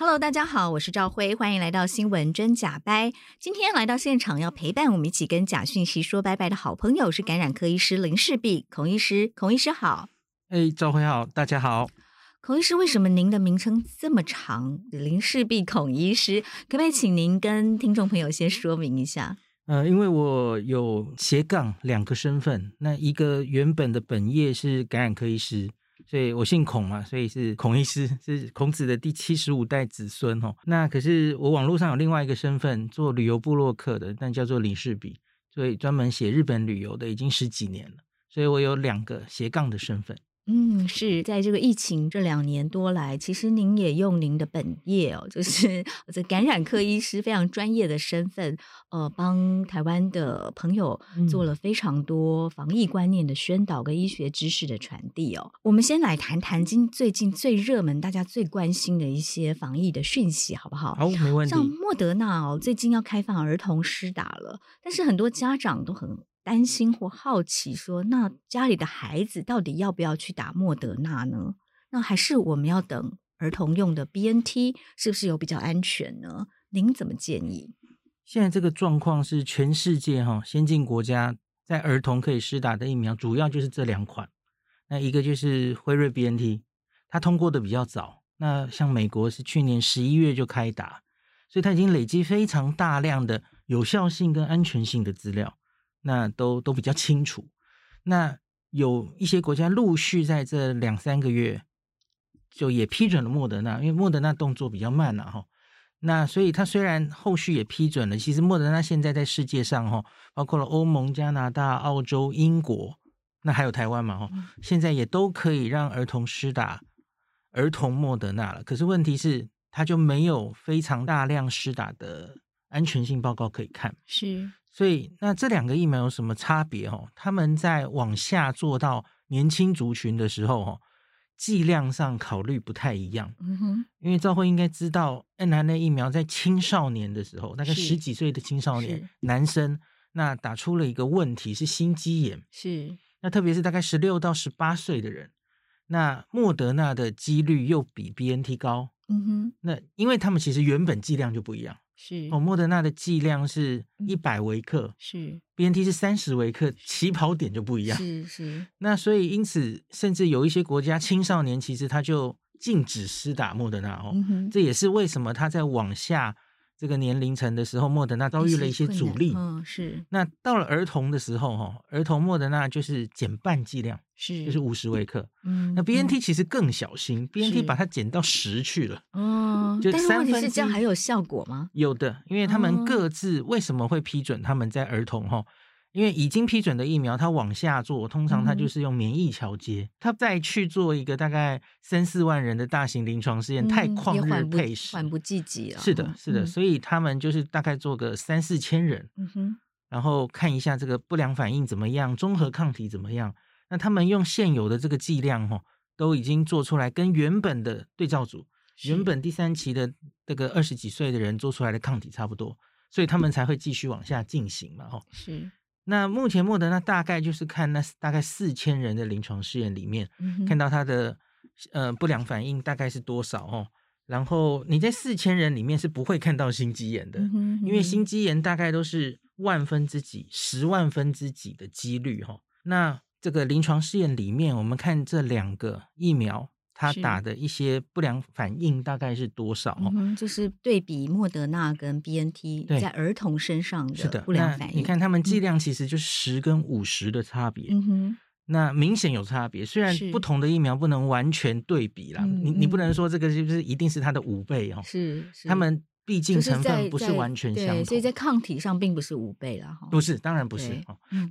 Hello，大家好，我是赵辉，欢迎来到新闻真假掰。今天来到现场要陪伴我们一起跟假讯息说拜拜的好朋友是感染科医师林世璧孔医师，孔医师好。哎，赵辉好，大家好。孔医师，为什么您的名称这么长？林世璧孔医师，可不可以请您跟听众朋友先说明一下？呃，因为我有斜杠两个身份，那一个原本的本业是感染科医师。所以我姓孔嘛，所以是孔医师，是孔子的第七十五代子孙哦。那可是我网络上有另外一个身份，做旅游部落客的，但叫做李世比，所以专门写日本旅游的，已经十几年了。所以我有两个斜杠的身份。嗯，是在这个疫情这两年多来，其实您也用您的本业哦，就是这感染科医师非常专业的身份，呃，帮台湾的朋友做了非常多防疫观念的宣导跟医学知识的传递哦。我们先来谈谈今最近最热门、大家最关心的一些防疫的讯息，好不好？好，没问题。像莫德纳哦，最近要开放儿童施打了，但是很多家长都很。担心或好奇说，那家里的孩子到底要不要去打莫德纳呢？那还是我们要等儿童用的 BNT 是不是有比较安全呢？您怎么建议？现在这个状况是全世界哈先进国家在儿童可以施打的疫苗，主要就是这两款。那一个就是辉瑞 BNT，它通过的比较早。那像美国是去年十一月就开打，所以它已经累积非常大量的有效性跟安全性的资料。那都都比较清楚。那有一些国家陆续在这两三个月就也批准了莫德纳，因为莫德纳动作比较慢了哈。那所以它虽然后续也批准了，其实莫德纳现在在世界上哈，包括了欧盟、加拿大、澳洲、英国，那还有台湾嘛哈，现在也都可以让儿童施打儿童莫德纳了。可是问题是，它就没有非常大量施打的安全性报告可以看。是。所以，那这两个疫苗有什么差别？哦，他们在往下做到年轻族群的时候，哦，剂量上考虑不太一样。嗯哼，因为赵辉应该知道 nrna 疫苗在青少年的时候，大概十几岁的青少年男生，那打出了一个问题是心肌炎。是，那特别是大概十六到十八岁的人，那莫德纳的几率又比 BNT 高。嗯哼，那因为他们其实原本剂量就不一样。是。哦，莫德纳的剂量是一百微克，嗯、是 BNT 是三十微克，起跑点就不一样。是是，那所以因此，甚至有一些国家青少年其实他就禁止施打莫德纳哦，嗯、这也是为什么他在往下这个年龄层的时候，莫德纳遭遇了一些阻力。嗯，是。那到了儿童的时候，哈，儿童莫德纳就是减半剂量。是，就是五十微克。嗯，那 BNT 其实更小心，嗯，BNT 把它减到十去了。嗯，就三分是这样还有效果吗？有的，因为他们各自为什么会批准他们在儿童哈？因为已经批准的疫苗，它往下做，通常它就是用免疫桥接，它再去做一个大概三四万人的大型临床试验，太旷日配时，缓不济急了。是的，是的，所以他们就是大概做个三四千人，嗯哼，然后看一下这个不良反应怎么样，中和抗体怎么样。那他们用现有的这个剂量，哈，都已经做出来，跟原本的对照组原本第三期的这个二十几岁的人做出来的抗体差不多，所以他们才会继续往下进行嘛，哈。是。那目前莫德纳大概就是看那大概四千人的临床试验里面，嗯、看到它的呃不良反应大概是多少哦。然后你在四千人里面是不会看到心肌炎的，嗯嗯、因为心肌炎大概都是万分之几、十万分之几的几率哈、哦。那这个临床试验里面，我们看这两个疫苗。他打的一些不良反应大概是多少？嗯，就是对比莫德纳跟 BNT 在儿童身上的不良反应。你看他们剂量其实就是十跟五十的差别。嗯哼，那明显有差别。虽然不同的疫苗不能完全对比啦，你你不能说这个就是一定是它的五倍哦。是，他们毕竟成分不是完全相同，所以在抗体上并不是五倍了哈。不是，当然不是。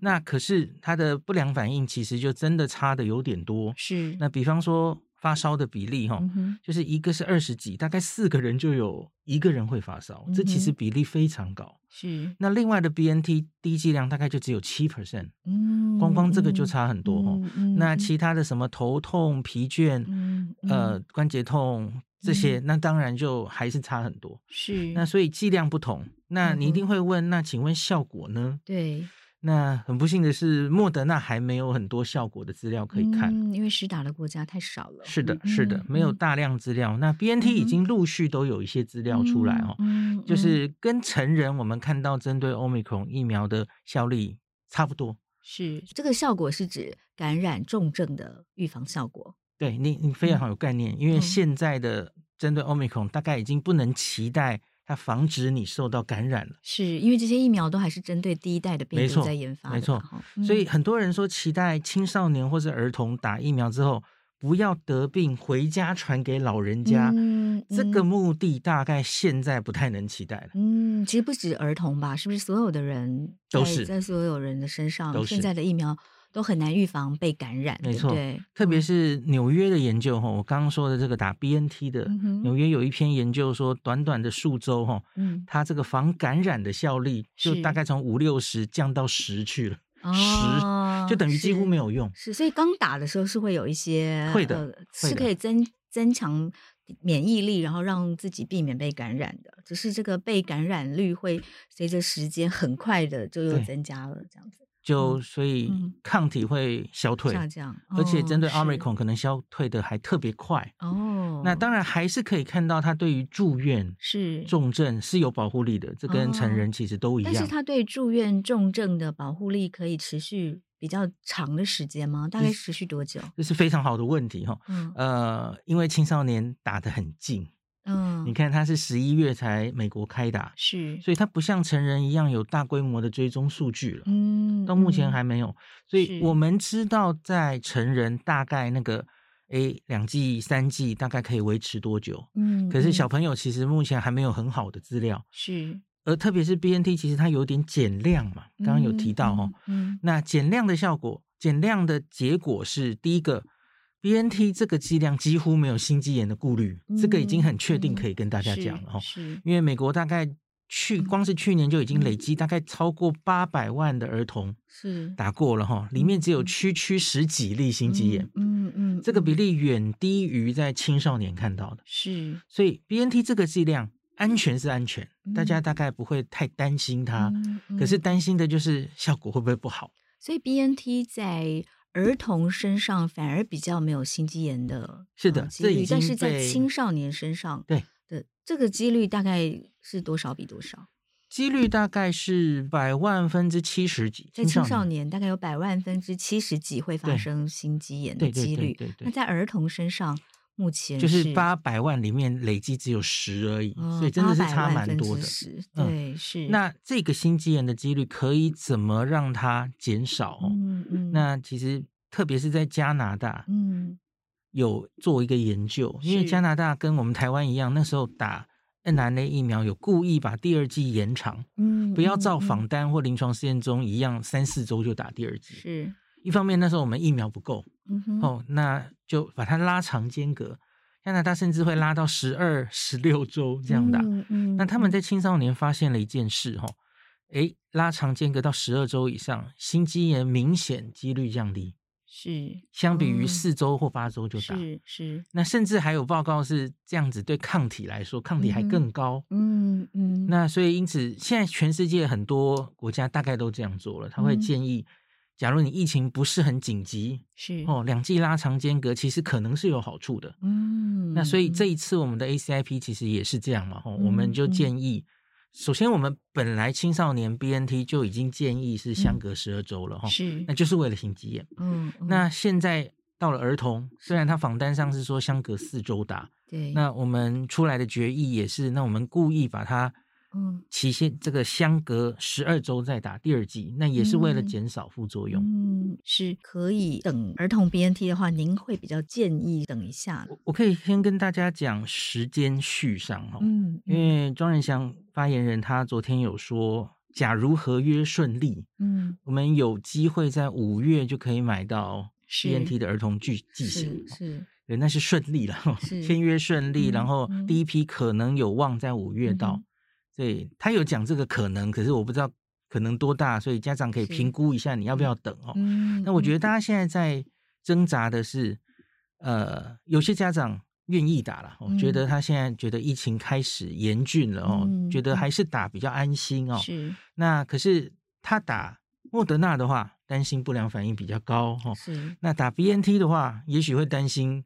那可是它的不良反应其实就真的差的有点多。是，那比方说。发烧的比例哈，就是一个是二十几，大概四个人就有一个人会发烧，这其实比例非常高。是，那另外的 BNT 低剂量大概就只有七 percent，嗯，光光这个就差很多哈。那其他的什么头痛、疲倦，呃，关节痛这些，那当然就还是差很多。是，那所以剂量不同，那你一定会问，那请问效果呢？对。那很不幸的是，莫德纳还没有很多效果的资料可以看，嗯、因为施打的国家太少了。是的，是的，没有大量资料。嗯、那 BNT 已经陆续都有一些资料出来哦，就是跟成人我们看到针对 Omicron 疫苗的效力差不多。是这个效果是指感染重症的预防效果。对你，你非常有概念，嗯、因为现在的针对 Omicron 大概已经不能期待。它防止你受到感染了，是因为这些疫苗都还是针对第一代的病毒在研发的，没错，没错。所以很多人说期待青少年或是儿童打疫苗之后不要得病，回家传给老人家。嗯，这个目的大概现在不太能期待了。嗯，其实不止儿童吧，是不是所有的人都是在所有人的身上，现在的疫苗。都很难预防被感染，没错。对，特别是纽约的研究哈，我刚刚说的这个打 BNT 的，纽约有一篇研究说，短短的数周哈，嗯，它这个防感染的效力就大概从五六十降到十去了，十就等于几乎没有用。是，所以刚打的时候是会有一些会的，是可以增增强免疫力，然后让自己避免被感染的。只是这个被感染率会随着时间很快的就又增加了，这样子。就所以抗体会消退，下降，而且针对 Omicron 可能消退的还特别快哦。那当然还是可以看到它对于住院是重症是有保护力的，这跟成人其实都一样。但是它对住院重症的保护力可以持续比较长的时间吗？大概持续多久？这是非常好的问题哈。嗯，呃，因为青少年打得很近。嗯，你看他是十一月才美国开打，是，所以他不像成人一样有大规模的追踪数据了。嗯，到目前还没有。所以我们知道在成人大概那个，诶，两剂、三剂大概可以维持多久？嗯，可是小朋友其实目前还没有很好的资料。是，而特别是 BNT，其实它有点减量嘛，刚刚有提到哈。嗯，那减量的效果，减量的结果是第一个。BNT 这个剂量几乎没有心肌炎的顾虑，嗯、这个已经很确定可以跟大家讲了哈。因为美国大概去光是去年就已经累积大概超过八百万的儿童是打过了哈，里面只有区区十几例心肌炎，嗯嗯，嗯嗯这个比例远低于在青少年看到的。是，所以 BNT 这个剂量安全是安全，嗯、大家大概不会太担心它，可是担心的就是效果会不会不好。所以 BNT 在儿童身上反而比较没有心肌炎的，是的，几率，但是在青少年身上，对的，这个几率大概是多少比多少？几率大概是百万分之七十几，在青少年大概有百万分之七十几会发生心肌炎的几率。那在儿童身上，目前就是八百万里面累计只有十而已，所以真的是差蛮多的。十，对，是。那这个心肌炎的几率可以怎么让它减少？嗯嗯。那其实特别是在加拿大，嗯，有做一个研究，因为加拿大跟我们台湾一样，那时候打 mRNA 疫苗有故意把第二剂延长，嗯，不要照访单或临床试验中一样三四周就打第二剂。是。一方面那时候我们疫苗不够，哦，那就把它拉长间隔，加拿大甚至会拉到十二、十六周这样打。嗯嗯，那他们在青少年发现了一件事，哈，诶，拉长间隔到十二周以上，心肌炎明显几率降低。是相比于四周或八周就打，是是。那甚至还有报告是这样子，对抗体来说，抗体还更高。嗯嗯。那所以因此，现在全世界很多国家大概都这样做了，他会建议。假如你疫情不是很紧急，是哦，两剂拉长间隔其实可能是有好处的。嗯，那所以这一次我们的 ACIP 其实也是这样嘛，我们就建议，首先我们本来青少年 BNT 就已经建议是相隔十二周了，哈、嗯，是，那就是为了心肌炎。嗯，那现在到了儿童，虽然他访单上是说相隔四周打，对，那我们出来的决议也是，那我们故意把它。嗯，期限这个相隔十二周再打第二剂，那也是为了减少副作用。嗯，是可以等儿童 BNT 的话，您会比较建议等一下。我可以先跟大家讲时间序上哈，嗯，因为庄仁祥发言人他昨天有说，假如合约顺利，嗯，我们有机会在五月就可以买到 BNT 的儿童剂剂型，是，对，那是顺利了，签约顺利，然后第一批可能有望在五月到。对，他有讲这个可能，可是我不知道可能多大，所以家长可以评估一下你要不要等哦。嗯，那我觉得大家现在在挣扎的是，呃，有些家长愿意打了，我、嗯、觉得他现在觉得疫情开始严峻了哦，嗯、觉得还是打比较安心哦。是。那可是他打莫德纳的话，担心不良反应比较高哦。是。那打 BNT 的话，也许会担心，诶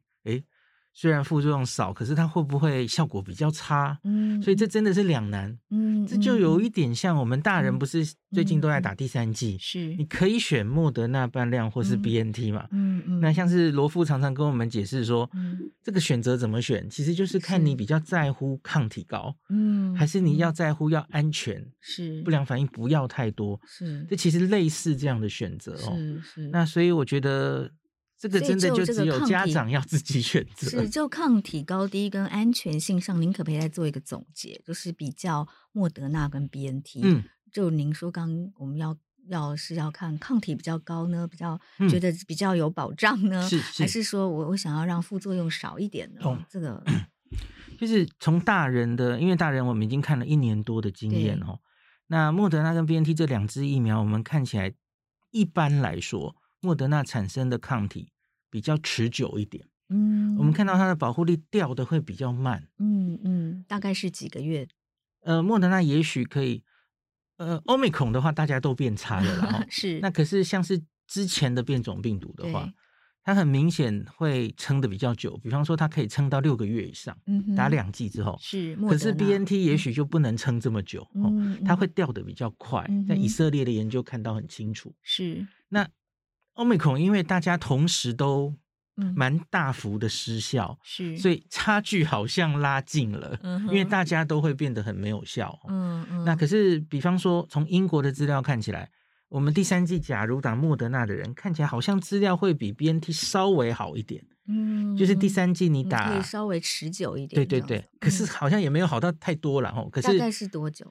虽然副作用少，可是它会不会效果比较差？嗯，所以这真的是两难。嗯，这就有一点像我们大人，不是最近都在打第三剂？是，你可以选莫德纳半量或是 BNT 嘛？嗯嗯。那像是罗夫常常跟我们解释说，这个选择怎么选，其实就是看你比较在乎抗体高，嗯，还是你要在乎要安全，是不良反应不要太多，是。这其实类似这样的选择哦。是是。那所以我觉得。这个真的就只有家长要自己选择。是，就抗体高低跟安全性上，您可不可以再做一个总结？就是比较莫德纳跟 BNT。嗯，就您说刚我们要要是要看抗体比较高呢，比较觉得比较有保障呢，是、是、还是说我我想要让副作用少一点呢？哦，这个就是从大人的，因为大人我们已经看了一年多的经验哦。那莫德纳跟 BNT 这两支疫苗，我们看起来一般来说，莫德纳产生的抗体。比较持久一点，嗯，我们看到它的保护力掉的会比较慢，嗯嗯，大概是几个月。呃，莫德纳也许可以，呃，Omicron 的话大家都变差了啦，是。那可是像是之前的变种病毒的话，它很明显会撑的比较久，比方说它可以撑到六个月以上，嗯，打两剂之后是。可是 BNT 也许就不能撑这么久，嗯，它会掉的比较快，在以色列的研究看到很清楚，是。那 Omicron 因为大家同时都蛮大幅的失效，是，所以差距好像拉近了，因为大家都会变得很没有效。嗯嗯。那可是，比方说从英国的资料看起来，我们第三季假如打莫德纳的人，看起来好像资料会比 BNT 稍微好一点。嗯，就是第三季你打可以稍微持久一点。对对对。可是好像也没有好到太多了哦。可是大概是多久？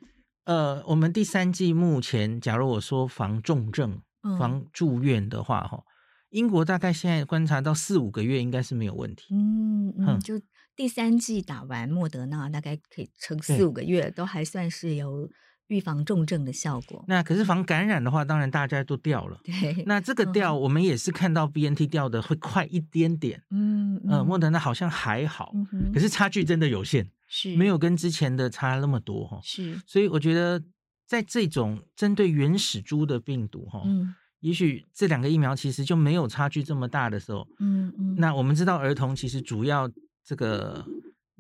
呃，我们第三季目前，假如我说防重症。防住院的话，哈，英国大概现在观察到四五个月应该是没有问题。嗯嗯，就第三季打完莫德纳，大概可以撑四五个月，都还算是有预防重症的效果。那可是防感染的话，当然大家都掉了。对，那这个掉，我们也是看到 BNT 掉的会快一点点。嗯嗯，莫德纳好像还好，可是差距真的有限，是没有跟之前的差那么多哈。是，所以我觉得。在这种针对原始株的病毒，哈，嗯，也许这两个疫苗其实就没有差距这么大的时候，嗯嗯，那我们知道儿童其实主要这个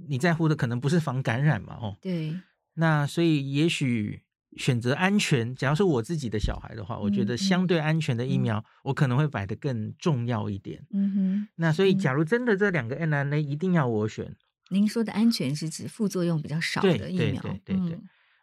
你在乎的可能不是防感染嘛，哦，对，那所以也许选择安全，假如是我自己的小孩的话，我觉得相对安全的疫苗，我可能会摆得更重要一点，嗯哼，那所以假如真的这两个 mRNA 一定要我选，您说的安全是指副作用比较少的疫苗，对对对对。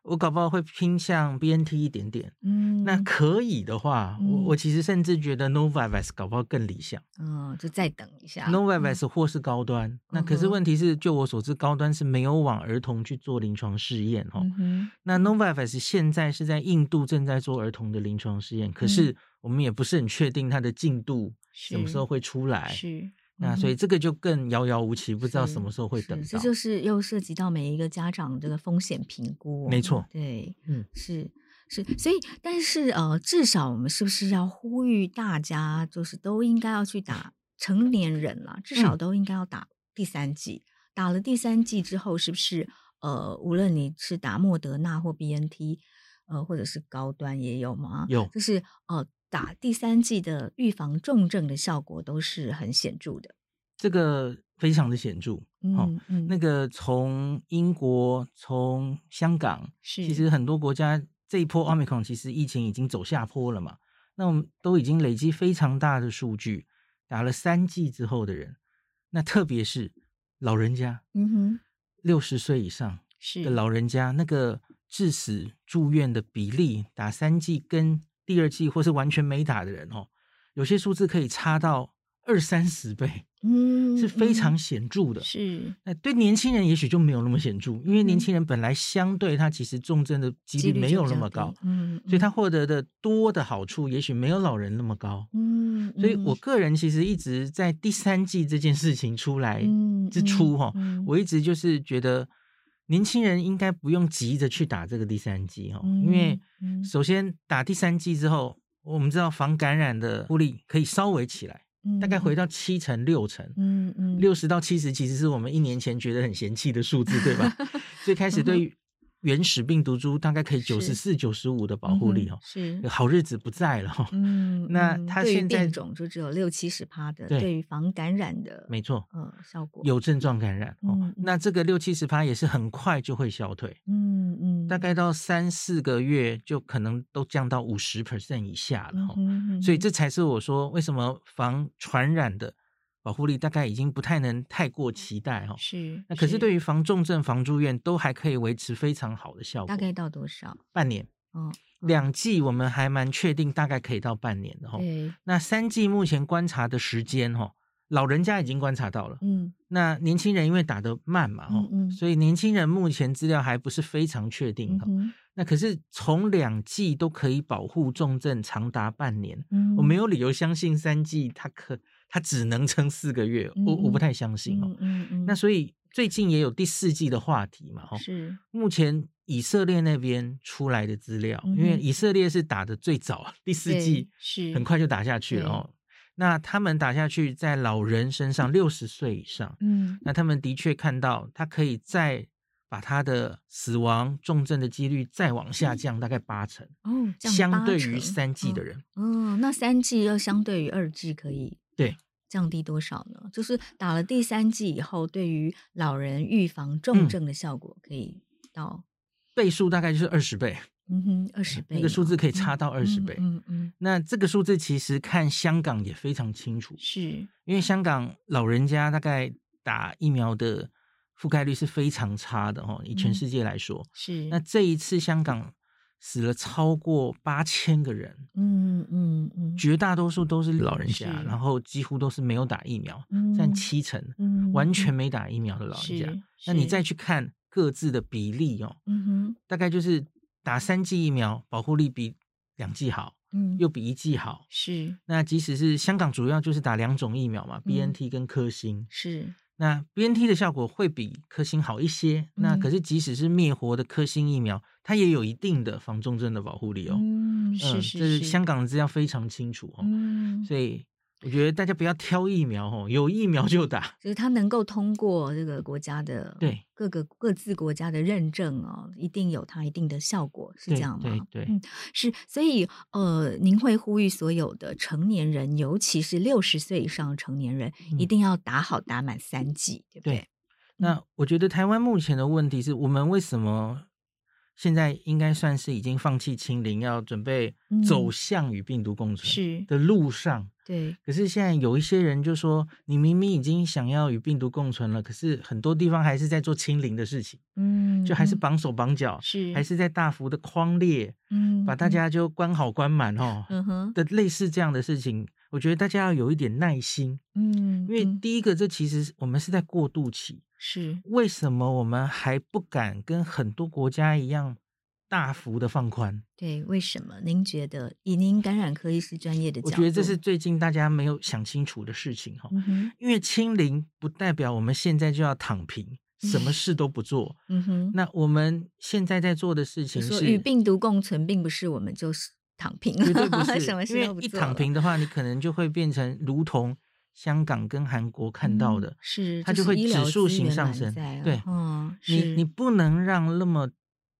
我搞不好会偏向 BNT 一点点，嗯，那可以的话，嗯、我我其实甚至觉得 Novavax 搞不好更理想，嗯，就再等一下，Novavax 或是高端，嗯、那可是问题是，就我所知，高端是没有往儿童去做临床试验哈，嗯、那 Novavax 现在是在印度正在做儿童的临床试验，可是我们也不是很确定它的进度什么时候会出来，是。那所以这个就更遥遥无期，不知道什么时候会等到。这就是又涉及到每一个家长这个风险评估。没错，对，嗯，是。是，所以但是呃，至少我们是不是要呼吁大家，就是都应该要去打成年人了，至少都应该要打第三剂。嗯、打了第三剂之后，是不是呃，无论你是打莫德纳或 BNT，呃，或者是高端也有吗？有，就是呃，打第三剂的预防重症的效果都是很显著的。这个非常的显著。嗯、哦、嗯，那个从英国、从香港，是其实很多国家。这一波奥密克戎其实疫情已经走下坡了嘛？那我们都已经累积非常大的数据，打了三剂之后的人，那特别是老人家，嗯哼，六十岁以上的老人家，那个致死住院的比例，打三剂跟第二季或是完全没打的人哦，有些数字可以差到二三十倍。嗯，是非常显著的。是，那对年轻人也许就没有那么显著，因为年轻人本来相对他其实重症的几率没有那么高，嗯，所以他获得的多的好处也许没有老人那么高。嗯，所以我个人其实一直在第三季这件事情出来之初哈，我一直就是觉得年轻人应该不用急着去打这个第三剂哈，因为首先打第三剂之后，我们知道防感染的护力可以稍微起来。大概回到七成六成，嗯嗯，六十到七十其实是我们一年前觉得很嫌弃的数字，对吧？最开始对于。原始病毒株大概可以九十四、九十五的保护力哦，是好日子不在了哈。嗯，那它现在变种就只有六七十趴的，对于防感染的，没错，嗯，效果有症状感染哦。那这个六七十趴也是很快就会消退，嗯嗯，大概到三四个月就可能都降到五十 percent 以下了哈。所以这才是我说为什么防传染的。保护力大概已经不太能太过期待哈，是。那可是对于防重症、防住院都还可以维持非常好的效果。大概到多少？半年。哦，两剂我们还蛮确定，大概可以到半年的哈。对。那三剂目前观察的时间哈，老人家已经观察到了。嗯。那年轻人因为打得慢嘛哈，所以年轻人目前资料还不是非常确定哈。那可是从两剂都可以保护重症长达半年，我没有理由相信三剂它可。它只能撑四个月，我我不太相信哦。嗯嗯嗯、那所以最近也有第四季的话题嘛，哈。是。目前以色列那边出来的资料，嗯、因为以色列是打的最早，第四季是很快就打下去了哦。那他们打下去在老人身上，六十岁以上，嗯，那他们的确看到他可以再把他的死亡重症的几率再往下降，大概八成哦，相对于三季的人，嗯、哦，那三季又相对于二季可以。对，降低多少呢？就是打了第三剂以后，对于老人预防重症的效果可以到倍数，大概就是二十倍。嗯哼，二十倍，那个数字可以差到二十倍。嗯嗯，嗯。那这个数字其实看香港也非常清楚，是因为香港老人家大概打疫苗的覆盖率是非常差的哦，以全世界来说。嗯、是。那这一次香港。死了超过八千个人，嗯嗯嗯，绝大多数都是老人家，然后几乎都是没有打疫苗，占七成，完全没打疫苗的老人家。那你再去看各自的比例哦，嗯哼，大概就是打三剂疫苗保护力比两剂好，嗯，又比一剂好，是。那即使是香港主要就是打两种疫苗嘛，BNT 跟科兴，是。那 BNT 的效果会比科兴好一些，嗯、那可是即使是灭活的科兴疫苗，它也有一定的防重症的保护力哦。嗯，是是是，这是香港的资料非常清楚哦。嗯，所以。我觉得大家不要挑疫苗哦，有疫苗就打，就是它能够通过这个国家的对各个各自国家的认证哦，一定有它一定的效果，是这样吗？对对，对，嗯，是。所以呃，您会呼吁所有的成年人，尤其是六十岁以上的成年人，嗯、一定要打好打满三剂，对不对？对。那我觉得台湾目前的问题是我们为什么？现在应该算是已经放弃清零，要准备走向与病毒共存的路上。嗯、对，可是现在有一些人就说，你明明已经想要与病毒共存了，可是很多地方还是在做清零的事情。嗯，就还是绑手绑脚，是。还是在大幅的框列，嗯，把大家就关好关满哦，嗯哼。的类似这样的事情，我觉得大家要有一点耐心。嗯，因为第一个，这其实我们是在过渡期。是为什么我们还不敢跟很多国家一样？大幅的放宽，对，为什么？您觉得以您感染科医师专业的角度，我觉得这是最近大家没有想清楚的事情哈。嗯，因为清零不代表我们现在就要躺平，什么事都不做。嗯哼，那我们现在在做的事情是与病毒共存，并不是我们就是躺平，绝对不 是。什么事都不做。因为一躺平的话，你可能就会变成如同香港跟韩国看到的，嗯、是它就会指数型上升。对，嗯，你你不能让那么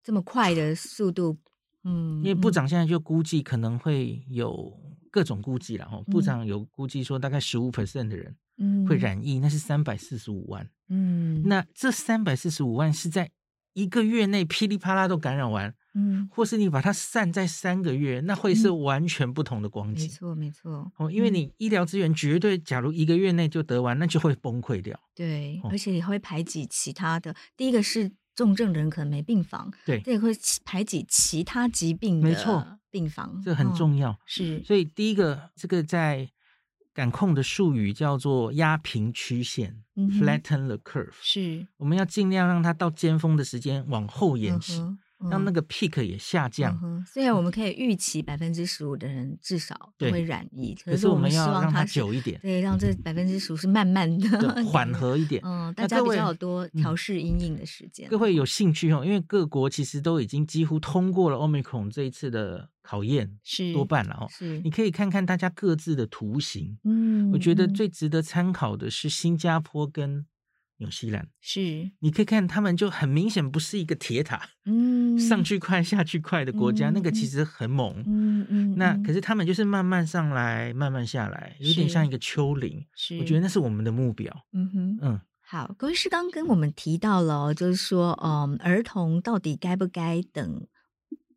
这么快的速度，嗯，因为部长现在就估计可能会有各种估计了哈。部长有估计说，大概十五 percent 的人。嗯，会染疫，那是三百四十五万。嗯，那这三百四十五万是在一个月内噼里啪啦都感染完。嗯，或是你把它散在三个月，那会是完全不同的光景。没错，没错。哦，因为你医疗资源绝对，假如一个月内就得完，那就会崩溃掉。对，而且也会排挤其他的。第一个是重症的人可能没病房，对，这也会排挤其他疾病的。没错，病房这很重要。是，所以第一个这个在。感控的术语叫做压平曲线，嗯，flatten the curve，是，我们要尽量让它到尖峰的时间往后延迟。嗯让那个 peak 也下降。嗯、虽然我们可以预期百分之十五的人至少都会染疫，可是我们要让它久一点，对，让这百分之十五是慢慢的 缓和一点。嗯，大家比较多调试阴影的时间。各位有兴趣哦，因为各国其实都已经几乎通过了 Omicron 这一次的考验，是多半了哦。是，你可以看看大家各自的图形。嗯，我觉得最值得参考的是新加坡跟。纽西兰是，你可以看他们就很明显不是一个铁塔，嗯，上去快下去快的国家，嗯、那个其实很猛，嗯嗯，嗯。那可是他们就是慢慢上来，慢慢下来，有点像一个丘陵。是，我觉得那是我们的目标。嗯哼，嗯，好，各位师刚跟我们提到了，就是说，嗯，儿童到底该不该等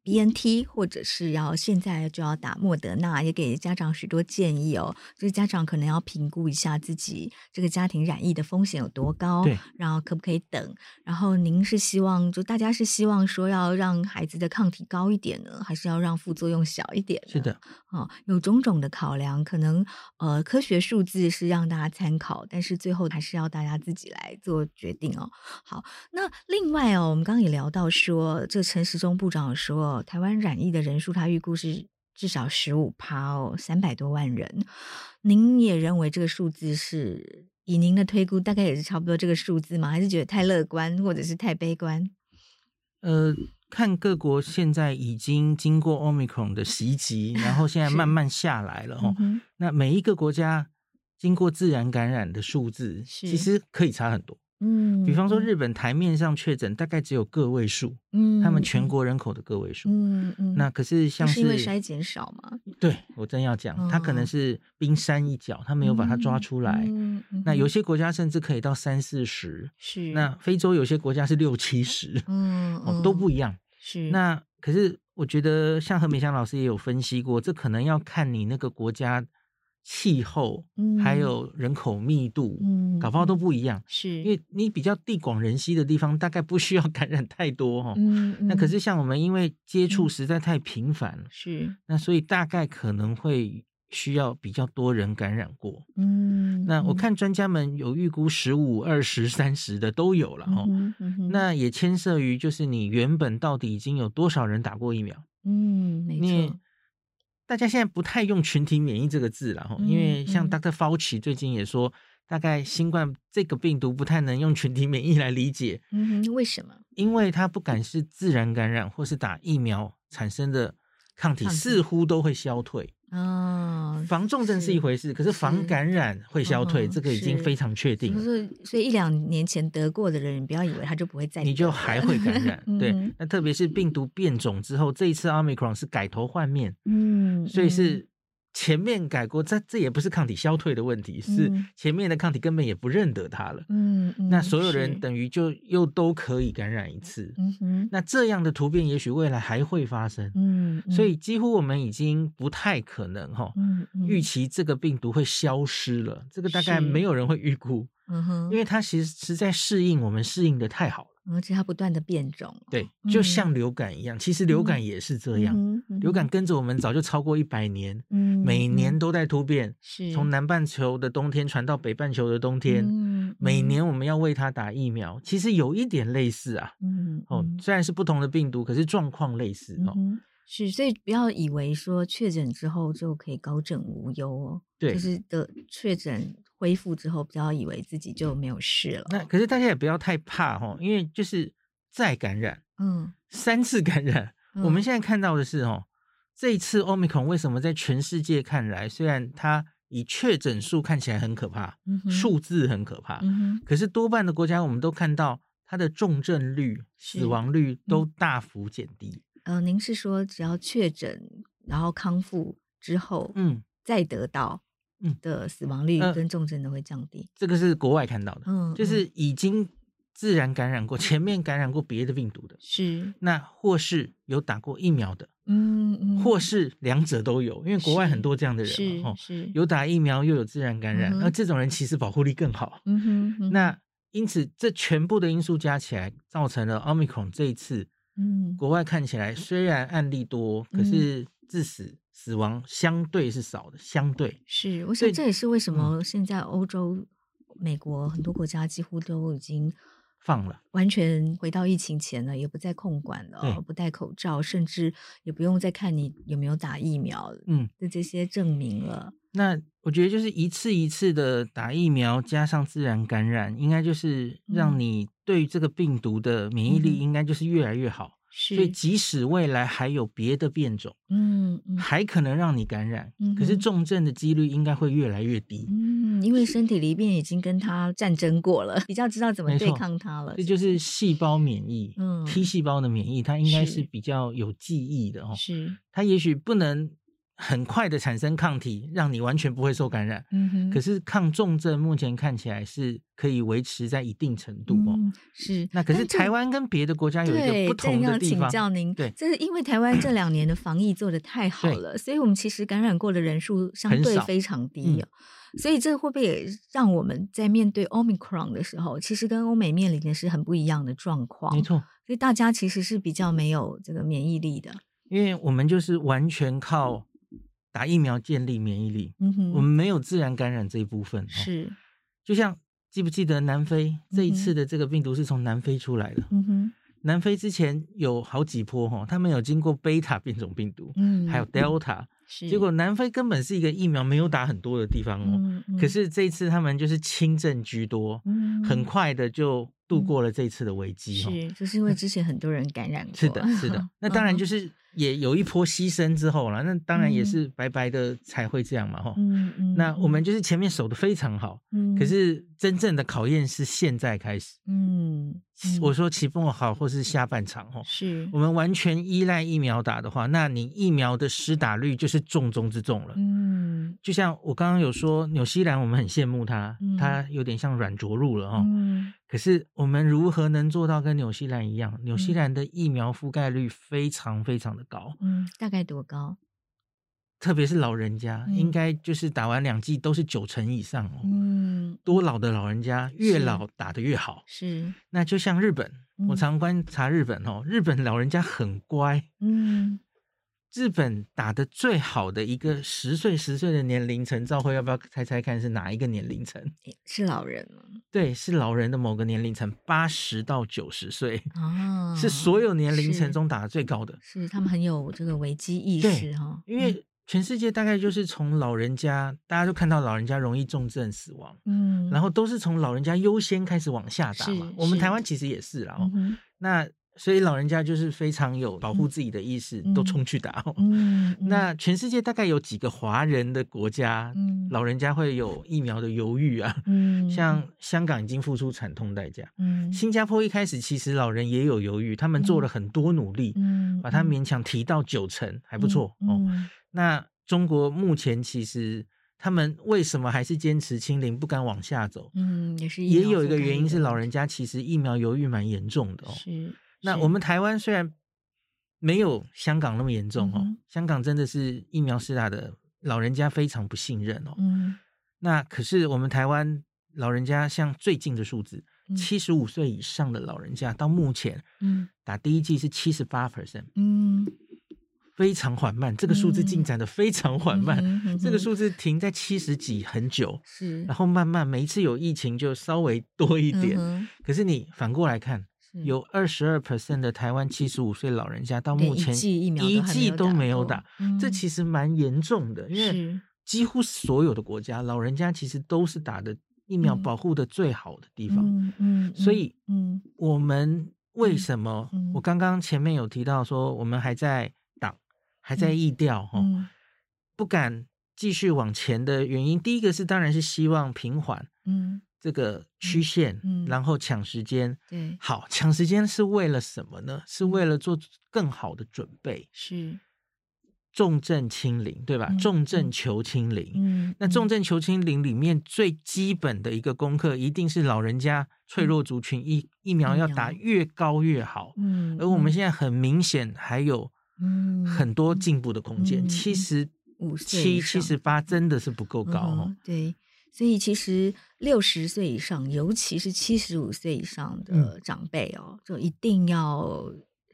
？BNT 或者是要现在就要打莫德纳，也给家长许多建议哦。就是家长可能要评估一下自己这个家庭染疫的风险有多高，对，然后可不可以等？然后您是希望，就大家是希望说要让孩子的抗体高一点呢，还是要让副作用小一点？是的，哦，有种种的考量，可能呃科学数字是让大家参考，但是最后还是要大家自己来做决定哦。好，那另外哦，我们刚刚也聊到说，这陈时中部长说。台湾染疫的人数，他预估是至少十五趴哦，三百多万人。您也认为这个数字是以您的推估，大概也是差不多这个数字吗？还是觉得太乐观，或者是太悲观？呃，看各国现在已经经过 Omicron 的袭击，然后现在慢慢下来了哦。那每一个国家经过自然感染的数字，其实可以差很多。嗯，比方说日本台面上确诊大概只有个位数，嗯，他们全国人口的个位数，嗯嗯，那可是像是，是因为筛检少吗？对，我真要讲，他可能是冰山一角，他没有把它抓出来。嗯，那有些国家甚至可以到三四十，是。那非洲有些国家是六七十，嗯，哦，都不一样。是。那可是我觉得，像何美香老师也有分析过，这可能要看你那个国家。气候，还有人口密度，嗯，搞不好都不一样。是，因为你比较地广人稀的地方，大概不需要 感染太多哈。嗯，那可是像我们，因为接触实在太频繁，是，那所以大概可能会需要比较多人感染过。嗯，那我看专家们有预估十五、二十、三十的都有了哈。那也牵涉于就是你原本到底已经有多少人打过疫苗？嗯，没错。大家现在不太用群体免疫这个字了哈，因为像 Dr. Fauci 最近也说，大概新冠这个病毒不太能用群体免疫来理解。嗯哼，为什么？因为它不管是自然感染或是打疫苗产生的抗体，似乎都会消退。哦，防重症是一回事，可是防感染会消退，这个已经非常确定。所以，所以一两年前得过的人，你不要以为他就不会再，你就还会感染。对，那特别是病毒变种之后，这一次 Omicron 是改头换面，嗯，所以是。前面改过，这这也不是抗体消退的问题，嗯、是前面的抗体根本也不认得它了。嗯，嗯，那所有人等于就又都可以感染一次。嗯哼，那这样的突变也许未来还会发生。嗯，嗯，所以几乎我们已经不太可能哈，嗯嗯、预期这个病毒会消失了。这个大概没有人会预估。嗯哼，因为它其实实在适应我们适应的太好了。而且它不断的变种，对，就像流感一样，其实流感也是这样，流感跟着我们早就超过一百年，每年。都在突变，是。从南半球的冬天传到北半球的冬天，每年我们要为它打疫苗，其实有一点类似啊，哦，虽然是不同的病毒，可是状况类似哦，是，所以不要以为说确诊之后就可以高枕无忧哦，对，就是的确诊。恢复之后，不要以为自己就没有事了。那可是大家也不要太怕哈，因为就是再感染，嗯，三次感染，嗯、我们现在看到的是哦，这一次 Omicron 为什么在全世界看来，虽然它以确诊数看起来很可怕，数、嗯、字很可怕，嗯、可是多半的国家我们都看到它的重症率、死亡率都大幅减低。呃，您是说只要确诊，然后康复之后，嗯，再得到。嗯，的死亡率跟重症都会降低，呃，这个是国外看到的。嗯，就是已经自然感染过，前面感染过别的病毒的，是。那或是有打过疫苗的，嗯嗯，或是两者都有，因为国外很多这样的人嘛，是有打疫苗又有自然感染，那这种人其实保护力更好。嗯哼，那因此这全部的因素加起来，造成了奥密克戎这一次，嗯，国外看起来虽然案例多，可是致死。死亡相对是少的，相对。是，我想这也是为什么现在欧洲、嗯、美国很多国家几乎都已经放了，完全回到疫情前了，也不再控管了，对。不戴口罩，甚至也不用再看你有没有打疫苗，嗯，的这些证明了。那我觉得就是一次一次的打疫苗加上自然感染，应该就是让你对这个病毒的免疫力应该就是越来越好。所以，即使未来还有别的变种，嗯，嗯还可能让你感染，嗯、可是重症的几率应该会越来越低。嗯，因为身体里面已经跟它战争过了，比较知道怎么对抗它了。这就是细胞免疫，嗯，T 细胞的免疫，它应该是比较有记忆的哦。是，它也许不能。很快的产生抗体，让你完全不会受感染。嗯哼。可是抗重症目前看起来是可以维持在一定程度哦。嗯、是。那可是台湾跟别的国家有一个不同的地方。请教您，对，这是因为台湾这两年的防疫做得太好了，所以我们其实感染过的人数相对非常低。嗯、所以这会不会也让我们在面对 Omicron 的时候，其实跟欧美面临的是很不一样的状况？没错。所以大家其实是比较没有这个免疫力的，因为我们就是完全靠。打疫苗建立免疫力，嗯哼，我们没有自然感染这一部分。是，就像记不记得南非这一次的这个病毒是从南非出来的？嗯哼，南非之前有好几波哈，他们有经过贝塔变种病毒，嗯，还有 Delta，是，结果南非根本是一个疫苗没有打很多的地方哦，嗯嗯，可是这一次他们就是轻症居多，嗯，很快的就度过了这一次的危机。是，就是因为之前很多人感染过，是的，是的，那当然就是。也有一波牺牲之后了，那当然也是白白的才会这样嘛，哈、嗯。嗯、那我们就是前面守的非常好，嗯、可是真正的考验是现在开始。嗯，嗯我说期末好或是下半场，哦，是我们完全依赖疫苗打的话，那你疫苗的施打率就是重中之重了。嗯，就像我刚刚有说，纽西兰我们很羡慕它，它有点像软着陆了，哦。嗯可是我们如何能做到跟纽西兰一样？纽西兰的疫苗覆盖率非常非常的高，嗯，大概多高？特别是老人家，嗯、应该就是打完两剂都是九成以上哦。嗯，多老的老人家越老打得越好。是，那就像日本，我常观察日本哦，日本老人家很乖。嗯。日本打得最好的一个十岁十岁的年龄层，兆徽要不要猜猜看是哪一个年龄层？是老人吗？对，是老人的某个年龄层，八十到九十岁哦，是所有年龄层中打的最高的。是，是他们很有这个危机意识哈，因为全世界大概就是从老人家，大家都看到老人家容易重症死亡，嗯，然后都是从老人家优先开始往下打嘛。我们台湾其实也是啦，嗯、那。所以老人家就是非常有保护自己的意识，嗯、都冲去打。嗯，嗯那全世界大概有几个华人的国家，嗯、老人家会有疫苗的犹豫啊。嗯，像香港已经付出惨痛代价。嗯，新加坡一开始其实老人也有犹豫，他们做了很多努力，嗯，把它勉强提到九成，还不错、哦。那中国目前其实他们为什么还是坚持清零，不敢往下走？嗯，也是也有一个原因是老人家其实疫苗犹豫蛮严重的哦。是。那我们台湾虽然没有香港那么严重哦，嗯、香港真的是疫苗施打的老人家非常不信任哦。嗯，那可是我们台湾老人家，像最近的数字，七十五岁以上的老人家到目前，嗯，打第一剂是七十八 percent，嗯，非常缓慢，这个数字进展的非常缓慢，嗯。嗯、这个数。字停在七十几很久，是，然后慢慢每一次有疫情就稍微多一点，嗯、可是你反过来看。有二十二 percent 的台湾七十五岁老人家到目前一剂都没有打，这其实蛮严重的，因为几乎所有的国家，老人家其实都是打的疫苗保护的最好的地方。嗯嗯，所以，嗯，我们为什么？嗯，我刚刚前面有提到说，我们还在挡，还在疫调，哈，不敢继续往前的原因，第一个是当然是希望平缓，嗯。这个曲线，嗯，然后抢时间，对，好，抢时间是为了什么呢？是为了做更好的准备，是。重症清零，对吧？嗯、重症求清零，嗯，那重症求清零里面最基本的一个功课，一定是老人家脆弱族群，疫、嗯、疫苗要打。越高越好，嗯，而我们现在很明显还有嗯很多进步的空间，嗯、七十五、七七十八真的是不够高对。所以其实六十岁以上，尤其是七十五岁以上的长辈哦，嗯、就一定要，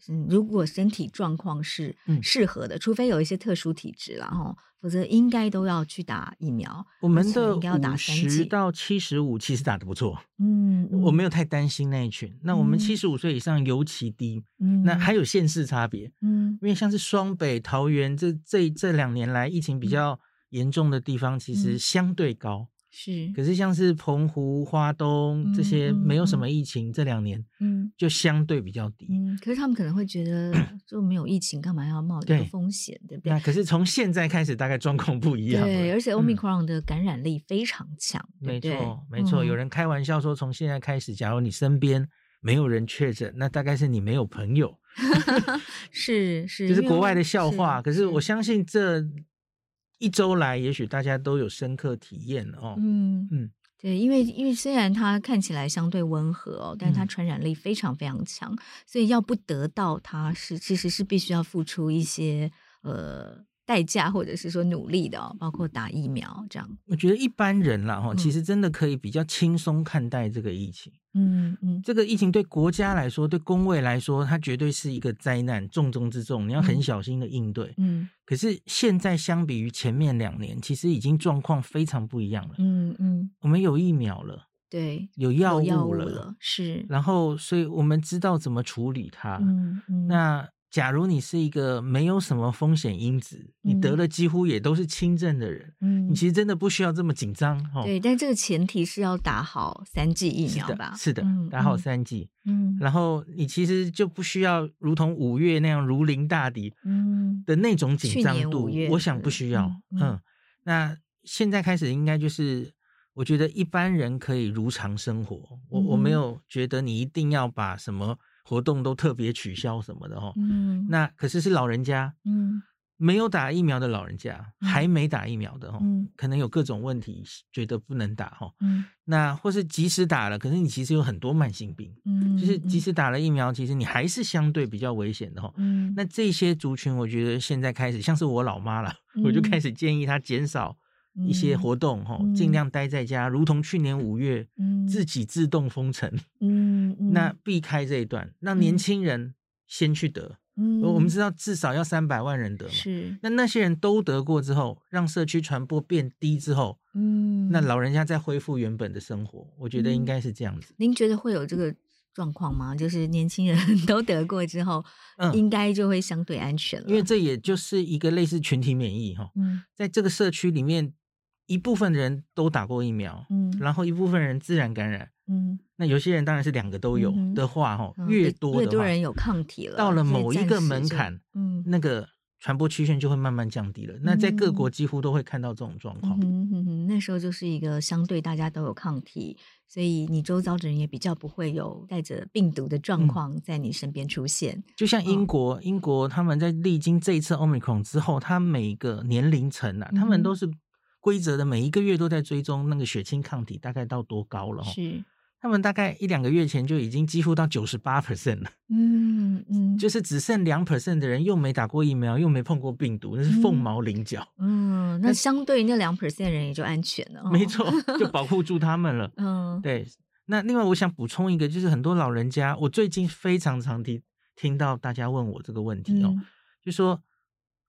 嗯如果身体状况是适合的，嗯、除非有一些特殊体质啦，哈，否则应该都要去打疫苗。我们的五十。到七十五其实打的不错，嗯，我没有太担心那一群。那我们七十五岁以上尤其低，嗯，那还。有县市差别，嗯，因为像是双北、桃园这这这两年来疫情比较严重的地方，其实相对高。是，可是像是澎湖、花东这些没有什么疫情，这两年，嗯，就相对比较低。嗯，可是他们可能会觉得，就没有疫情，干嘛要冒这个风险，对不对？那可是从现在开始，大概状况不一样。对，而且 Omicron 的感染力非常强。没错，没错。有人开玩笑说，从现在开始，假如你身边没有人确诊，那大概是你没有朋友。是 是，就是国外的笑话。可是我相信这。一周来，也许大家都有深刻体验哦。嗯嗯，嗯对，因为因为虽然它看起来相对温和哦，但是它传染力非常非常强，嗯、所以要不得到它是其实是必须要付出一些呃代价或者是说努力的哦，包括打疫苗这样。我觉得一般人啦哈，其实真的可以比较轻松看待这个疫情。嗯嗯嗯，这个疫情对国家来说，对工位来说，它绝对是一个灾难，重中之重，你要很小心的应对。嗯，可是现在相比于前面两年，其实已经状况非常不一样了。嗯嗯，我们有疫苗了，对，有药物了，有药物了，是。然后，所以我们知道怎么处理它。嗯嗯，那。假如你是一个没有什么风险因子，你得了几乎也都是轻症的人，嗯，你其实真的不需要这么紧张，哈。对，但这个前提是要打好三剂疫苗吧？是的，打好三剂，嗯，然后你其实就不需要如同五月那样如临大敌，嗯的那种紧张度，我想不需要，嗯。那现在开始应该就是，我觉得一般人可以如常生活，我我没有觉得你一定要把什么。活动都特别取消什么的哈，嗯，那可是是老人家，嗯，没有打疫苗的老人家，还没打疫苗的哈，嗯，可能有各种问题，觉得不能打哈，嗯，那或是即使打了，可是你其实有很多慢性病，嗯，就是即使打了疫苗，其实你还是相对比较危险的哈，嗯，那这些族群，我觉得现在开始，像是我老妈了，我就开始建议她减少。一些活动哈，尽量待在家，如同去年五月，自己自动封城，嗯，那避开这一段，让年轻人先去得，嗯，我们知道至少要三百万人得嘛，是，那那些人都得过之后，让社区传播变低之后，嗯，那老人家再恢复原本的生活，我觉得应该是这样子。您觉得会有这个状况吗？就是年轻人 都得过之后，嗯，应该就会相对安全了，因为这也就是一个类似群体免疫哈，嗯，在这个社区里面。一部分人都打过疫苗，嗯，然后一部分人自然感染，嗯，那有些人当然是两个都有的话，哈，越多的，越多人有抗体了，到了某一个门槛，嗯，那个传播曲线就会慢慢降低了。那在各国几乎都会看到这种状况，嗯哼哼，那时候就是一个相对大家都有抗体，所以你周遭的人也比较不会有带着病毒的状况在你身边出现。就像英国，英国他们在历经这一次 Omicron 之后，他每个年龄层啊，他们都是。规则的每一个月都在追踪那个血清抗体大概到多高了？是，他们大概一两个月前就已经几乎到九十八 percent 了。嗯嗯，就是只剩两 percent 的人又没打过疫苗，又没碰过病毒，那是凤毛麟角。嗯，那相对那两 percent 人也就安全了。没错，就保护住他们了。嗯，对。那另外我想补充一个，就是很多老人家，我最近非常常听听到大家问我这个问题哦，就说。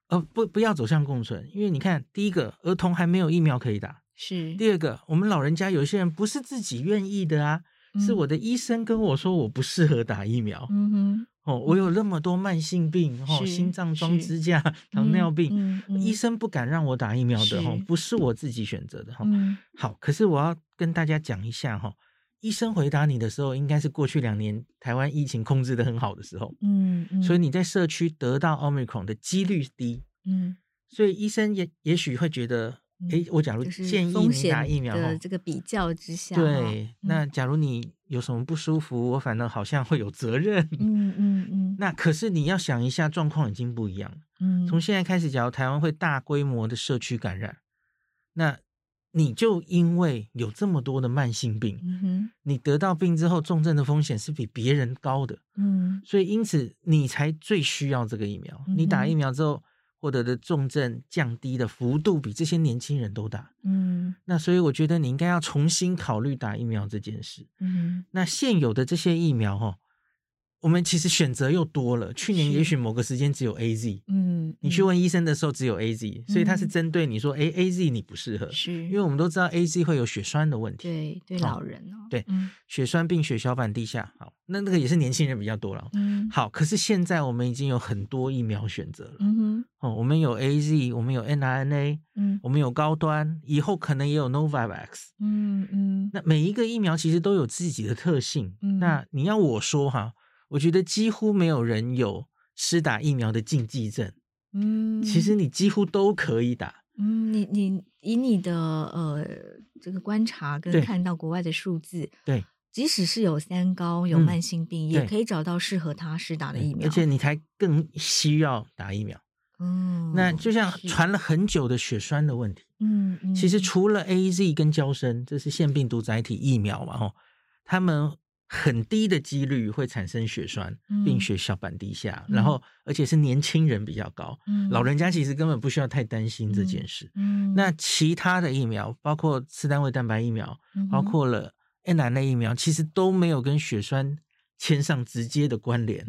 呃，不，不要走向共存，因为你看，第一个，儿童还没有疫苗可以打，是；第二个，我们老人家有些人不是自己愿意的啊，嗯、是我的医生跟我说我不适合打疫苗，嗯哼，哦，我有那么多慢性病，哦，心脏装支架、糖尿病，嗯嗯嗯、医生不敢让我打疫苗的，哈，不是我自己选择的，哈、嗯。好，可是我要跟大家讲一下，哈，医生回答你的时候，应该是过去两年台湾疫情控制的很好的时候，嗯，嗯所以你在社区得到 Omicron 的几率低，嗯，所以医生也也许会觉得。哎，我假如建议你打疫苗的这个比较之下，对，那假如你有什么不舒服，我反而好像会有责任。嗯嗯嗯。那可是你要想一下，状况已经不一样了。嗯。从现在开始，假如台湾会大规模的社区感染，那你就因为有这么多的慢性病，你得到病之后重症的风险是比别人高的。嗯。所以因此你才最需要这个疫苗。你打疫苗之后。获得的重症降低的幅度比这些年轻人都大，嗯，那所以我觉得你应该要重新考虑打疫苗这件事，嗯，那现有的这些疫苗哈。我们其实选择又多了。去年也许某个时间只有 AZ，嗯，你去问医生的时候只有 AZ，所以他是针对你说，哎，AZ 你不适合，是，因为我们都知道 AZ 会有血栓的问题，对，对老人哦，对，血栓病血小板低下，好，那那个也是年轻人比较多了，嗯，好，可是现在我们已经有很多疫苗选择了，嗯哼，哦，我们有 AZ，我们有 N R N A，嗯，我们有高端，以后可能也有 Novavax，嗯嗯，那每一个疫苗其实都有自己的特性，那你要我说哈。我觉得几乎没有人有施打疫苗的禁忌症，嗯，其实你几乎都可以打，嗯，你你以你的呃这个观察跟看到国外的数字，对，即使是有三高有慢性病，嗯，也可以找到适合他施打的疫苗，而且。你才更需要打疫苗，嗯，那就像传了很久的血栓的问题，嗯，嗯，其实除了 AZ 跟胶生，这是腺病毒载体疫苗嘛，哦，他们。很低的几率会产生血栓，并血小板低下，嗯、然后而且是年轻人比较高，嗯、老人家其实根本不需要太担心这件事。那其他的疫苗，包括次单位蛋白疫苗，嗯、包括了 n r n a 疫苗，其实都没有跟血栓牵上直接的关联。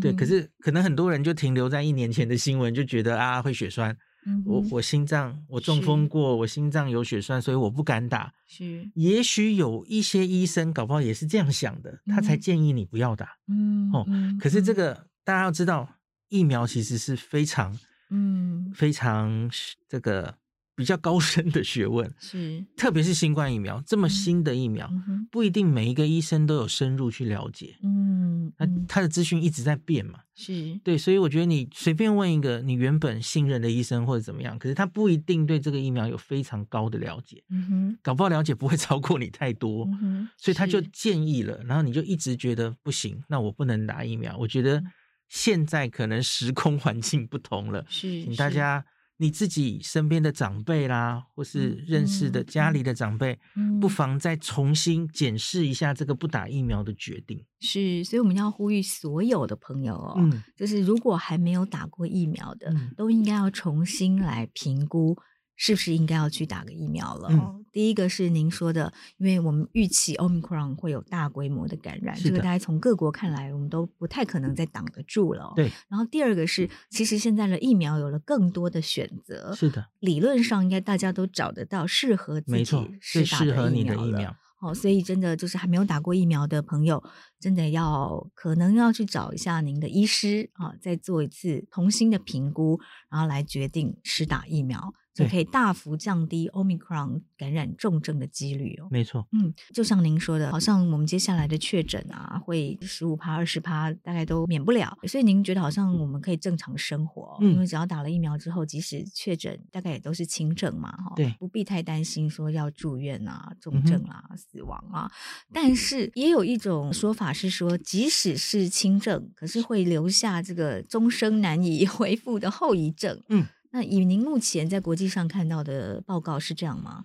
对，可是可能很多人就停留在一年前的新闻，就觉得啊会血栓。我我心脏我中风过，我心脏有血栓，所以我不敢打。是，也许有一些医生搞不好也是这样想的，他才建议你不要打。嗯，哦，可是这个大家要知道，疫苗其实是非常，嗯，非常这个。比较高深的学问 是，特别是新冠疫苗这么新的疫苗，不一定每一个医生都有深入去了解。嗯，那他的资讯一直在变嘛，是对，所以我觉得你随便问一个你原本信任的医生或者怎么样，可是他不一定对这个疫苗有非常高的了解。嗯哼，搞不好了解不会超过你太多。嗯，所以他就建议了，然后你就一直觉得不行，那我不能打疫苗。我觉得现在可能时空环境不同了，是，请大家。你自己身边的长辈啦，或是认识的家里的长辈，嗯嗯、不妨再重新检视一下这个不打疫苗的决定。是，所以我们要呼吁所有的朋友哦，嗯、就是如果还没有打过疫苗的，嗯、都应该要重新来评估。是不是应该要去打个疫苗了？嗯、第一个是您说的，因为我们预期 Omicron 会有大规模的感染，的这个大家从各国看来，我们都不太可能再挡得住了。对。然后第二个是，其实现在的疫苗有了更多的选择。是的。理论上应该大家都找得到适合自己是适合你的疫苗。哦，所以真的就是还没有打过疫苗的朋友，真的要可能要去找一下您的医师啊，再做一次重新的评估，然后来决定施打疫苗。就可以大幅降低 Omicron 感染重症的几率哦。没错，嗯，就像您说的，好像我们接下来的确诊啊，会十五趴、二十趴，大概都免不了。所以您觉得好像我们可以正常生活，嗯，因为只要打了疫苗之后，即使确诊，大概也都是轻症嘛，哈，对，不必太担心说要住院啊、重症啊、嗯、死亡啊。但是也有一种说法是说，即使是轻症，可是会留下这个终生难以 恢复的后遗症。嗯。那以您目前在国际上看到的报告是这样吗？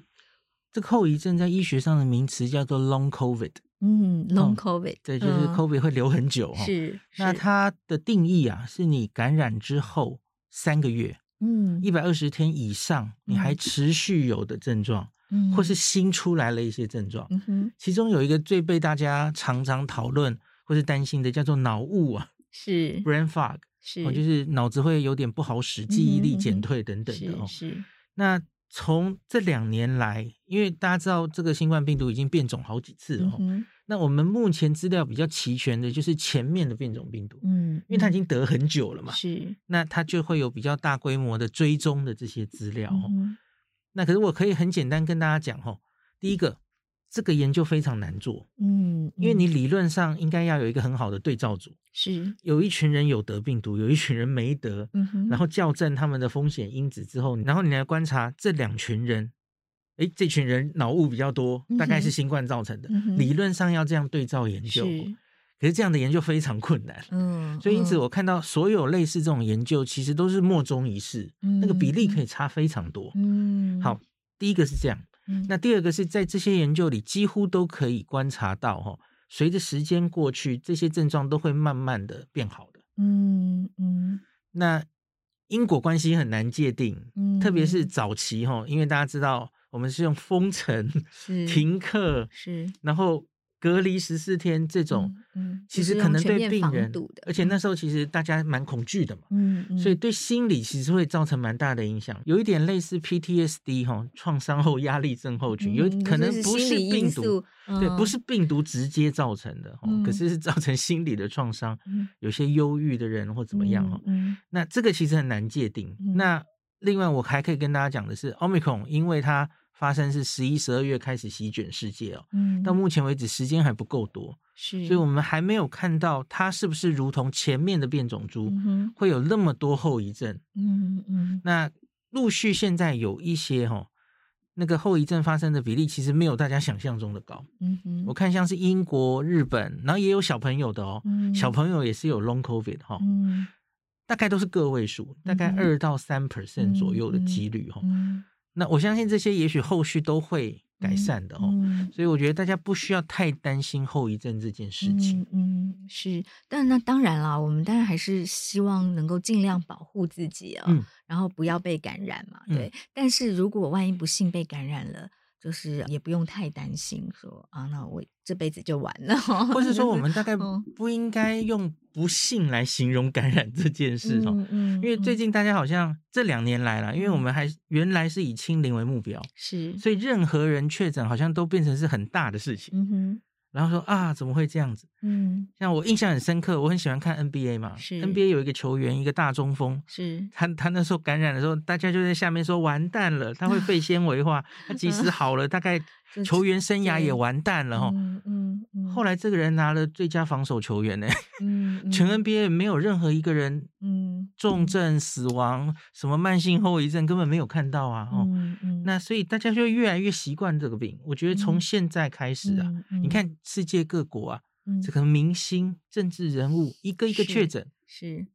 这个后遗症在医学上的名词叫做 Long COVID。嗯，Long COVID，哦，对，就是 COVID 会留很久哈，哦。是。那它的定义啊，是你感染之后三个月，嗯，一百二十天以上，你还持续有的症状，嗯，或是新出来了一些症状。嗯哼。其中有一个最被大家常常讨论或是担心的，叫做脑雾啊，是 Brain Fog。是，就是脑子会有点不好使，记忆力减退等等的哦。是，是。那从这两年来，因为大家知道这个新冠病毒已经变种好几次哦，嗯、那我们目前资料比较齐全的，就是前面的变种病毒，嗯，因为它已经得很久了嘛，是，那它就会有比较大规模的追踪的这些资料。嗯，那可是我可以很简单跟大家讲哦，第一个，这个研究非常难做，嗯，因为你理论上应该要有一个很好的对照组，是有一群人有得病毒，有一群人没得，嗯哼，然后校正他们的风险因子之后，然后你来观察这两群人。哎，这群人脑雾比较多，大概是新冠造成的。理论上要这样对照研究，是可是这样的研究非常困难。嗯，所以因此我看到所有类似这种研究，其实都是莫衷一是，嗯、那个比例可以差非常多。嗯，好，第一个是这样，嗯、那第二个是在这些研究里几乎都可以观察到，哈，随着时间过去，这些症状都会慢慢的变好的。嗯嗯，那因果关系很难界定，嗯、特别是早期哈，因为大家知道。我们是用封城、停课，是，然后隔离十四天这种，嗯，其实可能对病人，而且那时候其实大家蛮恐惧的嘛，嗯，所以对心理其实会造成蛮大的影响，有一点类似 PTSD 哈，创伤后压力症候群，有可能不是病毒，对，不是病毒直接造成的，可是是造成心理的创伤，有些忧郁的人或怎么样哈，那这个其实很难界定。那另外我还可以跟大家讲的是，Omicron 因为它发生是十一、十二月开始席卷世界哦，嗯，到目前为止时间还不够多，是，所以我们还没有看到它是不是如同前面的变种株会有那么多后遗症，嗯嗯，那陆续现在有一些哈，那个后遗症发生的比例其实没有大家想象中的高，嗯哼，我看像是英国、日本，然后也有小朋友的哦，小朋友也是有 Long COVID 哈，嗯，大概都是个位数，大概二到三 percent 左右的几率哈。那我相信这些也许后续都会改善的哦，嗯、所以我觉得大家不需要太担心后遗症这件事情。嗯，嗯，是，但那当然啦，我们当然还是希望能够尽量保护自己啊、哦，嗯、然后不要被感染嘛。对，嗯、但是如果万一不幸被感染了。就是也不用太担心说，啊，那我这辈子就完了。或是说，我们大概不应该用不幸来形容感染这件事哦。嗯，嗯，因为最近大家好像这两年来了，因为我们还原来是以清零为目标，是，所以任何人确诊好像都变成是很大的事情。嗯哼。然后说啊，怎么会这样子？嗯，像我印象很深刻，我很喜欢看 NBA 嘛。是 NBA 有一个球员，一个大中锋，是他他那时候感染的时候，大家就在下面说完蛋了，他会肺纤维化，他即使好了，大概 球员生涯也完蛋了哈。嗯嗯嗯。后来这个人拿了最佳防守球员呢，嗯，全 NBA 没有任何一个人，嗯，重症死亡，什么慢性后遗症根本没有看到啊。哦，那所以大家就越来越习惯这个病。我觉得从现在开始啊，你看世界各国啊，这个明星、政治人物一个一个确诊，是，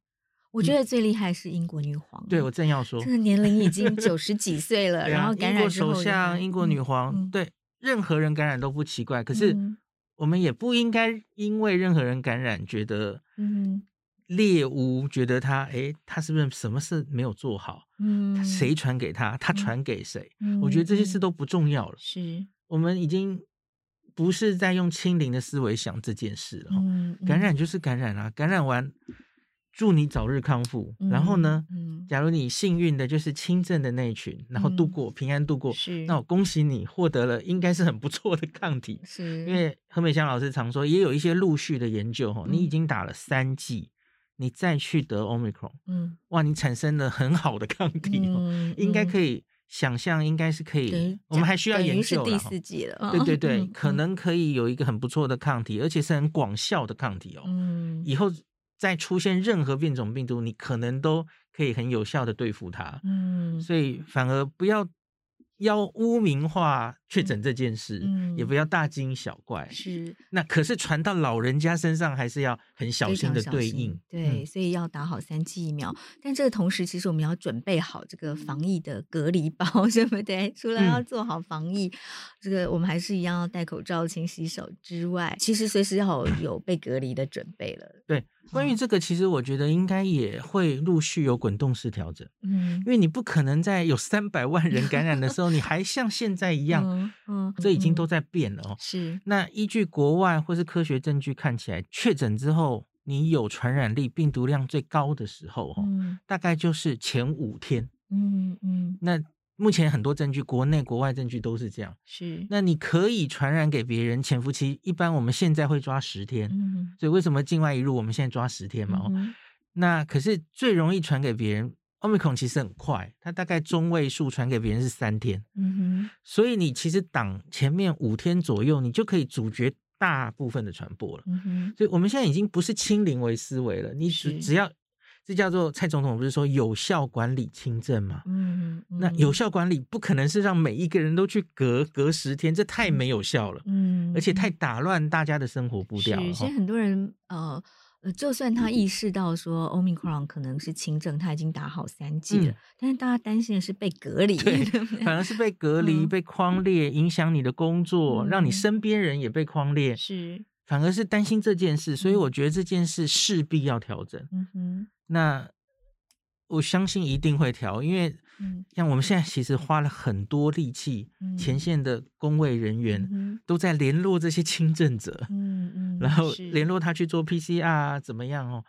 我觉得最厉害是英国女皇。对，我正要说，这个年龄已经九十 几岁了，然后感染首相、英国女皇，对任何人感染都不奇怪。可是。我们也不应该因为任何人感染，觉得嗯猎巫，觉得他哎，他是不是什么事没有做好？嗯，谁传给他？他传给谁？嗯，我觉得这些事都不重要了。是，我们已经不是在用清零的思维想这件事了。嗯，感染就是感染啊，感染完。祝你早日康复。然后呢，假如你幸运的就是轻症的那一群，然后度过平安度过，是那我恭喜你获得了应该是很不错的抗体。是，因为何美香老师常说，也有一些陆续的研究哈，你已经打了三剂，你再去得 Omicron，嗯，哇，你产生了很好的抗体哦，应该可以想象，应该是可以，我们还需要研究了。第四季了，对对对，可能可以有一个很不错的抗体，而且是很广效的抗体哦。嗯，以后。再出现任何变种病毒，你可能都可以很有效的对付它。嗯，所以反而不要要污名化确诊这件事，嗯，也不要大惊小怪。是，那可是传到老人家身上，还是要很小心的对应。对，所以要打好三剂疫苗。但这个同时，其实我们要准备好这个防疫的隔离包，对不对？除了要做好防疫，这个我们还是一样要戴口罩、勤洗手之外，其实随时要有被隔离的准备了。对。关于这个，其实我觉得应该也会陆续有滚动式调整，嗯，因为你不可能在有三百万人感染的时候，你还像现在一样，嗯，嗯，这已经都在变了哦。是，那依据国外或是科学证据看起来，确诊之后你有传染力、病毒量最高的时候，哈，大概就是前五天，嗯嗯，那。目前很多证据，国内国外证据都是这样。是，那你可以传染给别人，潜伏期一般我们现在会抓十天，嗯，所以为什么境外一入我们现在抓十天嘛？嗯，那可是最容易传给别人，Omicron 其实很快，它大概中位数传给别人是三天，嗯哼，所以你其实挡前面五天左右，你就可以阻绝大部分的传播了。嗯哼，所以我们现在已经不是清零为思维了，你只只要。这叫做蔡总统不是说有效管理轻症吗？嗯，嗯，那有效管理不可能是让每一个人都去隔隔十天，这太没有效了。嗯，而且太打乱大家的生活步调了。是，现在很多人呃，就算他意识到说 Omicron 可能是轻症，他已经打好三剂了，嗯，但是大家担心的是被隔离，对，反而是被隔离、嗯、被框列，影响你的工作，嗯、让你身边人也被框列。是。反而是担心这件事，所以我觉得这件事势必要调整。嗯哼，那我相信一定会调，因为像我们现在其实花了很多力气，前线的工卫人员都在联络这些轻症者，嗯嗯，然后联络他去做 PCR 啊怎么样哦，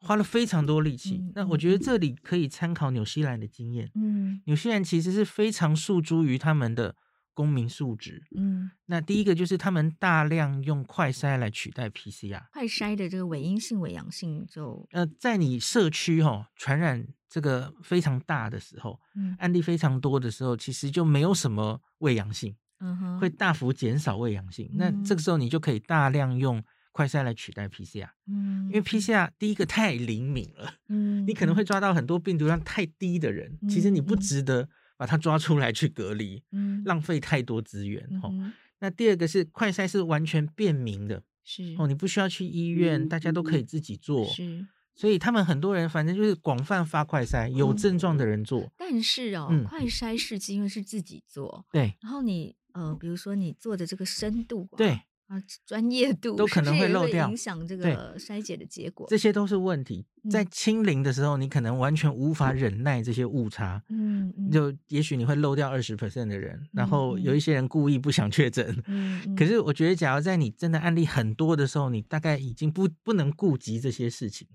花了非常多力气。那我觉得这里可以参考纽西兰的经验，嗯，纽西兰其实是非常诉诸于他们的。公民素质，嗯，那第一个就是他们大量用快筛来取代 PCR，快筛的这个伪阴性、伪阳性就，呃，在你社区哈、哦、传染这个非常大的时候，嗯，案例非常多的时候，其实就没有什么伪阳性，嗯哼，会大幅减少伪阳性，嗯、那这个时候你就可以大量用快筛来取代 PCR，嗯，因为 PCR 第一个太灵敏了，嗯，你可能会抓到很多病毒量太低的人，嗯、其实你不值得。把它抓出来去隔离，嗯，浪费太多资源，哈、嗯。那第二个是快筛是完全便民的，是哦，你不需要去医院，嗯、大家都可以自己做，是。所以他们很多人反正就是广泛发快筛，有症状的人做。嗯、但是哦，嗯、快筛试剂因为是自己做，对。然后你呃，比如说你做的这个深度，对。啊，专业度都可能会漏掉，影响这个筛检的结果。这些都是问题。在清零的时候，你可能完全无法忍耐这些误差，嗯，就也许你会漏掉二十 percent 的人，然后有一些人故意不想确诊。嗯，可是我觉得，假如在你真的案例很多的时候，你大概已经不不能顾及这些事情，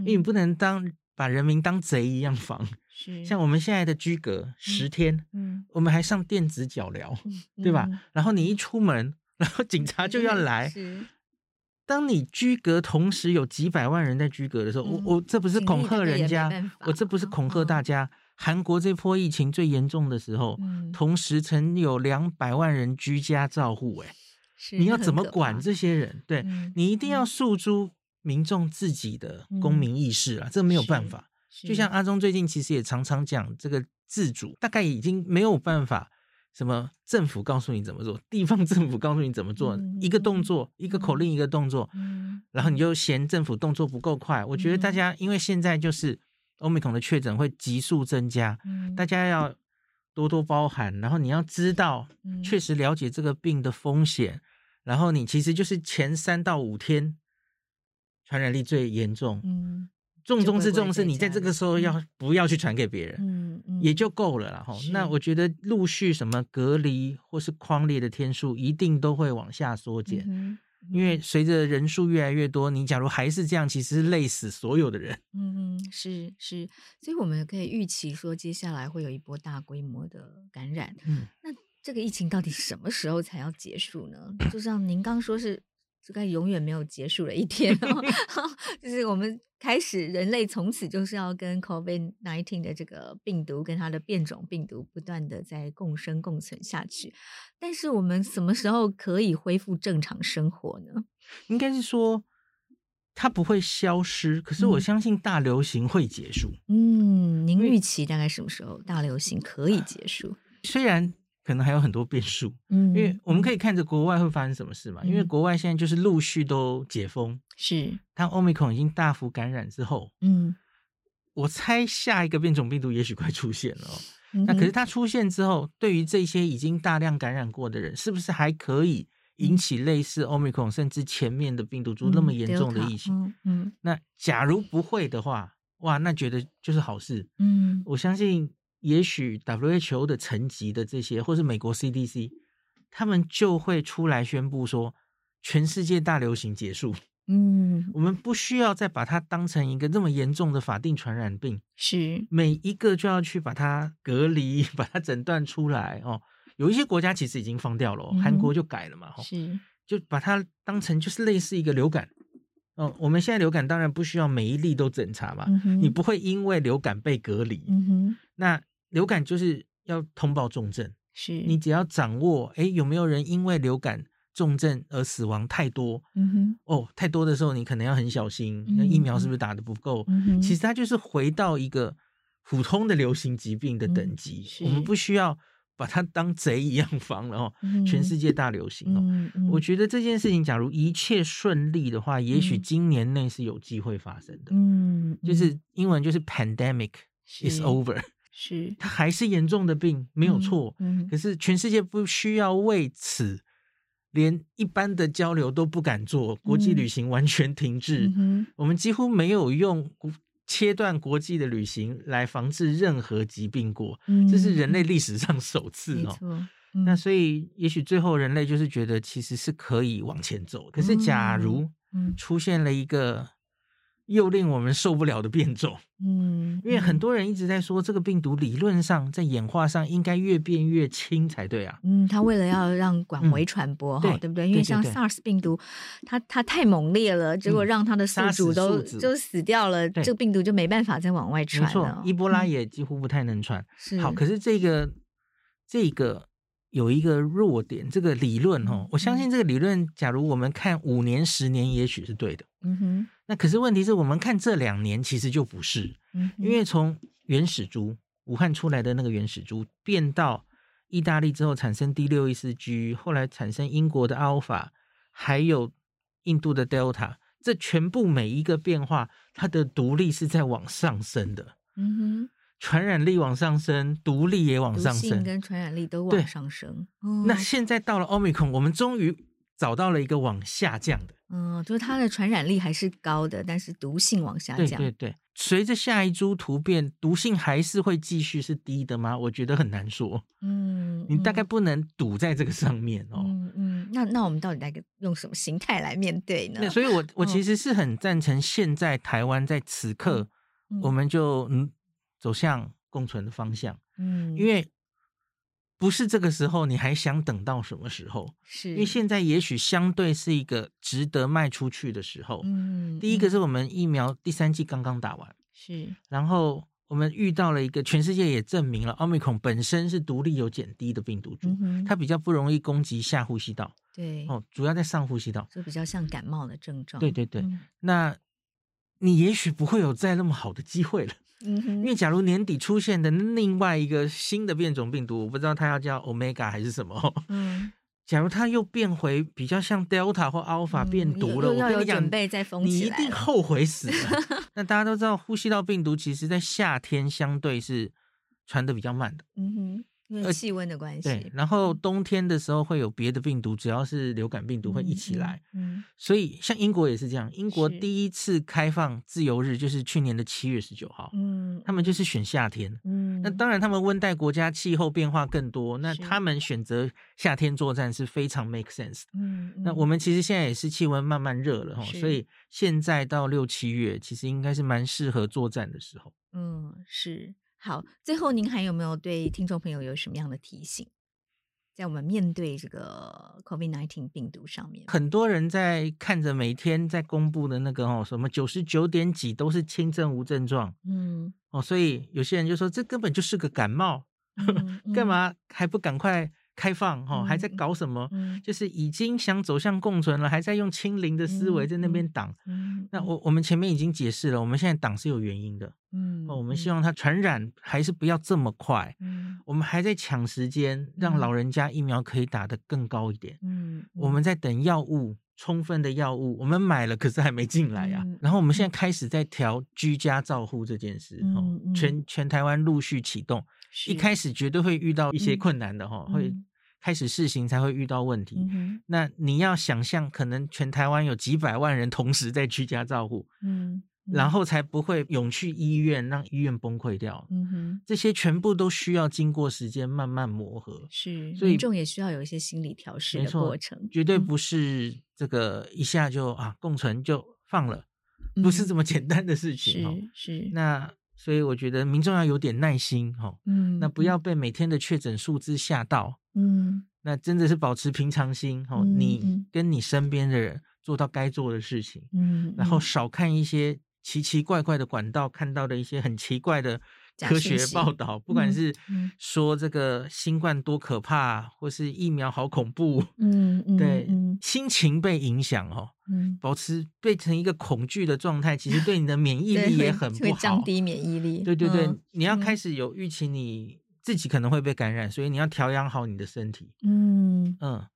因为你不能当把人民当贼一样防。是，像我们现在的居隔十天，嗯，我们还上电子脚疗，对吧？然后你一出门。然后警察就要来。当你居隔同时有几百万人在居隔的时候，我我这不是恐吓人家，我这不是恐吓大家。韩国这波疫情最严重的时候，同时曾有两百万人居家照护，哎，你要怎么管这些人？对，你一定要诉诸民众自己的公民意识啊，这没有办法。就像阿中最近其实也常常讲这个自主，大概已经没有办法。什么政府告诉你怎么做，地方 政府告诉你怎么做，嗯、一个动作，一个口令，一个动作，嗯、然后你就嫌政府动作不够快。嗯、我觉得大家因为现在就是 Omicron 的确诊会急速增加，嗯、大家要多多包涵。然后你要知道，嗯、确实了解这个病的风险。然后你其实就是前三到五天传染力最严重。嗯重中之重是你在这个时候要不要去传给别人，嗯嗯，也就够了啦。哈。那我觉得陆续什么隔离或是框列的天数一定都会往下缩减，嗯因为随着人数越来越多，你假如还是这样，其实累死所有的人。嗯嗯，是是，所以我们可以预期说，接下来会有一波大规模的感染。嗯，那这个疫情到底什么时候才要结束呢？就像您刚说是。这该永远没有结束的一天哦，就是我们开始，人类从此就是要跟 COVID nineteen 的这个病毒跟它的变种病毒不断的在共生共存下去。但是我们什么时候可以恢复正常生活呢？应该是说它不会消失，可是我相信大流行会结束。嗯，您预期大概什么时候大流行可以结束？虽然。可能还有很多变数，嗯，因为我们可以看着国外会发生什么事嘛。嗯、因为国外现在就是陆续都解封，是当 Omicron 已经大幅感染之后，嗯，我猜下一个变种病毒也许快出现了。嗯、那可是它出现之后，对于这些已经大量感染过的人，是不是还可以引起类似 Omicron 甚至前面的病毒株那么严重的疫情？嗯，嗯，那假如不会的话，哇，那觉得就是好事。嗯，我相信。也许 WHO 的层级的这些，或是美国 CDC，他们就会出来宣布说，全世界大流行结束。嗯，我们不需要再把它当成一个这么严重的法定传染病，是每一个就要去把它隔离，把它诊断出来哦。有一些国家其实已经放掉了，哦，韩国就改了嘛，是就把它当成就是类似一个流感。哦，我们现在流感当然不需要每一例都检查嘛，嗯，你不会因为流感被隔离。嗯哼，那流感就是要通报重症，是你只要掌握，哎，有没有人因为流感重症而死亡太多？嗯哼，哦，太多的时候你可能要很小心，那、嗯、疫苗是不是打的不够？嗯？其实它就是回到一个普通的流行疾病的等级，嗯、我们不需要。把它当贼一样防了哦，全世界大流行哦。我觉得这件事情，假如一切顺利的话，也许今年内是有机会发生的。嗯，就是英文就是 pandemic is over，是它还是严重的病，没有错。嗯，可是全世界不需要为此连一般的交流都不敢做，国际旅行完全停滞。嗯，我们几乎没有用。切断国际的旅行来防治任何疾病过，嗯、这是人类历史上 首次哦。嗯、那所以，也许最后人类就是觉得其实是可以往前走。可是，假如出现了一个又令我们受不了的变种，嗯，因为很多人一直在说，这个病毒理论上在演化上应该越变越轻才对啊。嗯，他为了要让广为传播哈、嗯，对不对？因为像 SARS 病毒，它它太猛烈了，结果让它的宿主都宿就死掉了，这个病毒就没办法再往外传了。没错，伊波拉也几乎不太能传。是、嗯、好，可是这个这个有一个弱点，这个理论哈、嗯，我相信这个理论，假如我们看五年、十年，也许是对的。嗯哼。那可是问题是我们看这两年其实就不是，嗯因为从原始株武汉出来的那个原始株变到意大利之后产生 D 六一四 G，后来产生英国的阿尔法，还有印度的 Delta，这全部每一个变化，它的毒力是在往上升的。嗯哼，传染力往上升，毒力也往上升，跟传染力都往上升。哦、那现在到了 Omicron，我们终于找到了一个往下降的。嗯，就是它的传染力还是高的，但是毒性往下降。对对对，随着下一株突变，毒性还是会继续是低的吗？我觉得很难说。嗯，你大概不能赌在这个上面哦。嗯嗯，那那我们到底来用什么心态来面对呢？那所以我我其实是很赞成现在台湾在此刻，嗯、我们就嗯走向共存的方向。嗯，因为。不是这个时候，你还想等到什么时候？是因为现在也许相对是一个值得卖出去的时候。嗯，第一个是我们疫苗第三季刚刚打完，是，然后我们遇到了一个全世界也证明了奥密克戎本身是独立有减低的病毒株，嗯，它比较不容易攻击下呼吸道。对，哦，主要在上呼吸道，就比较像感冒的症状。对对对，嗯，那你也许不会有再那么好的机会了。嗯，因为假如年底出现的另外一个新的变种病毒，我不知道它要叫 Omega 还是什么。嗯，假如它又变回比较像 Delta 或 Alpha 变毒了，嗯、要有我跟你讲，准备再封你一定后悔死了。那大家都知道，呼吸道病毒其实在夏天相对是传的比较慢的。嗯哼。因为气温的关系，对，然后冬天的时候会有别的病毒，只要是流感病毒会一起来。嗯，嗯，所以像英国也是这样，英国第一次开放自由日就是去年的七月十九号。嗯，他们就是选夏天。嗯，那当然，他们温带国家气候变化更多，那他们选择夏天作战是非常 make sense。嗯，那我们其实现在也是气温慢慢热了哈，所以现在到六七月其实应该是蛮适合作战的时候。嗯，是。好，最后您还有没有对听众朋友有什么样的提醒？在我们面对这个 COVID-19 病毒上面，很多人在看着每天在公布的那个哦，什么九十九点几都是轻症无症状，嗯，哦，所以有些人就说这根本就是个感冒，嗯嗯、干嘛还不赶快开放？哈、哦，还在搞什么、嗯？就是已经想走向共存了，还在用清零的思维在那边挡、嗯。那我我们前面已经解释了，我们现在挡是有原因的。嗯，我们希望它传染还是不要这么快。嗯，我们还在抢时间，让老人家疫苗可以打得更高一点。嗯，我们在等药物充分的药物，我们买了，可是还没进来呀、啊嗯。然后我们现在开始在调居家照护这件事，嗯嗯、全全台湾陆续启动。一开始绝对会遇到一些困难的哈、嗯，会开始试行才会遇到问题。嗯、那你要想象，可能全台湾有几百万人同时在居家照护。嗯。然后才不会涌去医院，让医院崩溃掉。嗯哼，这些全部都需要经过时间慢慢磨合。是，所以民众也需要有一些心理调试的过程，绝对不是这个一下就啊共存就放了，不是这么简单的事情。是是，那。所以我觉得民众要有点耐心，哈，嗯，那不要被每天的确诊数字吓到，嗯，那真的是保持平常心，哦，你跟你身边的人做到该做的事情，嗯，然后少看一些奇奇怪怪的管道看到的一些很奇怪的科学报道，不管是说这个新冠多可怕，或是疫苗好恐怖，嗯，对，心情被影响，哦。嗯，保持变成一个恐惧的状态，其实对你的免疫力也很不好，会降低免疫力。对对对，嗯、你要开始有预期，你自己可能会被感染，所以你要调养好你的身体。嗯嗯，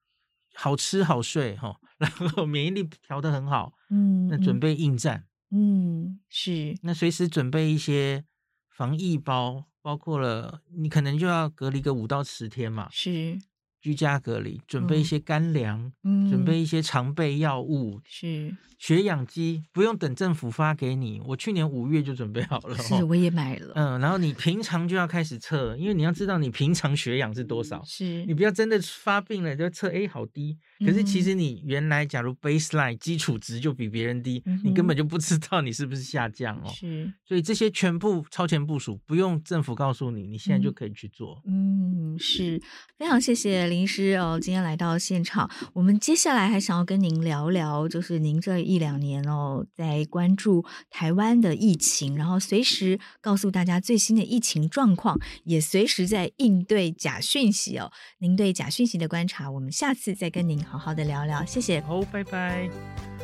好吃好睡哈，然后免疫力调得很好。嗯，那准备应战。嗯，是。那随时准备一些防疫包，包括了你可能就要隔离个五到十天嘛。是。居家隔离，准备一些干粮，嗯，准备一些常备药物，是。血氧机，不用等政府发给你，我去年五月就准备好了，是我也买了，嗯，然后你平常就要开始测，因为你要知道你平常血氧是多少，是，你不要真的发病了就测，哎，好低。可是其实你原来假如 baseline 基础值就比别人低，嗯、你根本就不知道你是不是下降哦。是，所以这些全部超前部署，不用政府告诉你，你现在就可以去做。嗯，是非常谢谢林师哦，今天来到现场。我们接下来还想要跟您聊聊，就是您这一两年哦，在关注台湾的疫情，然后随时告诉大家最新的疫情状况，也随时在应对假讯息哦。您对假讯息的观察，我们下次再跟您。好好的聊聊，谢谢。好，拜拜。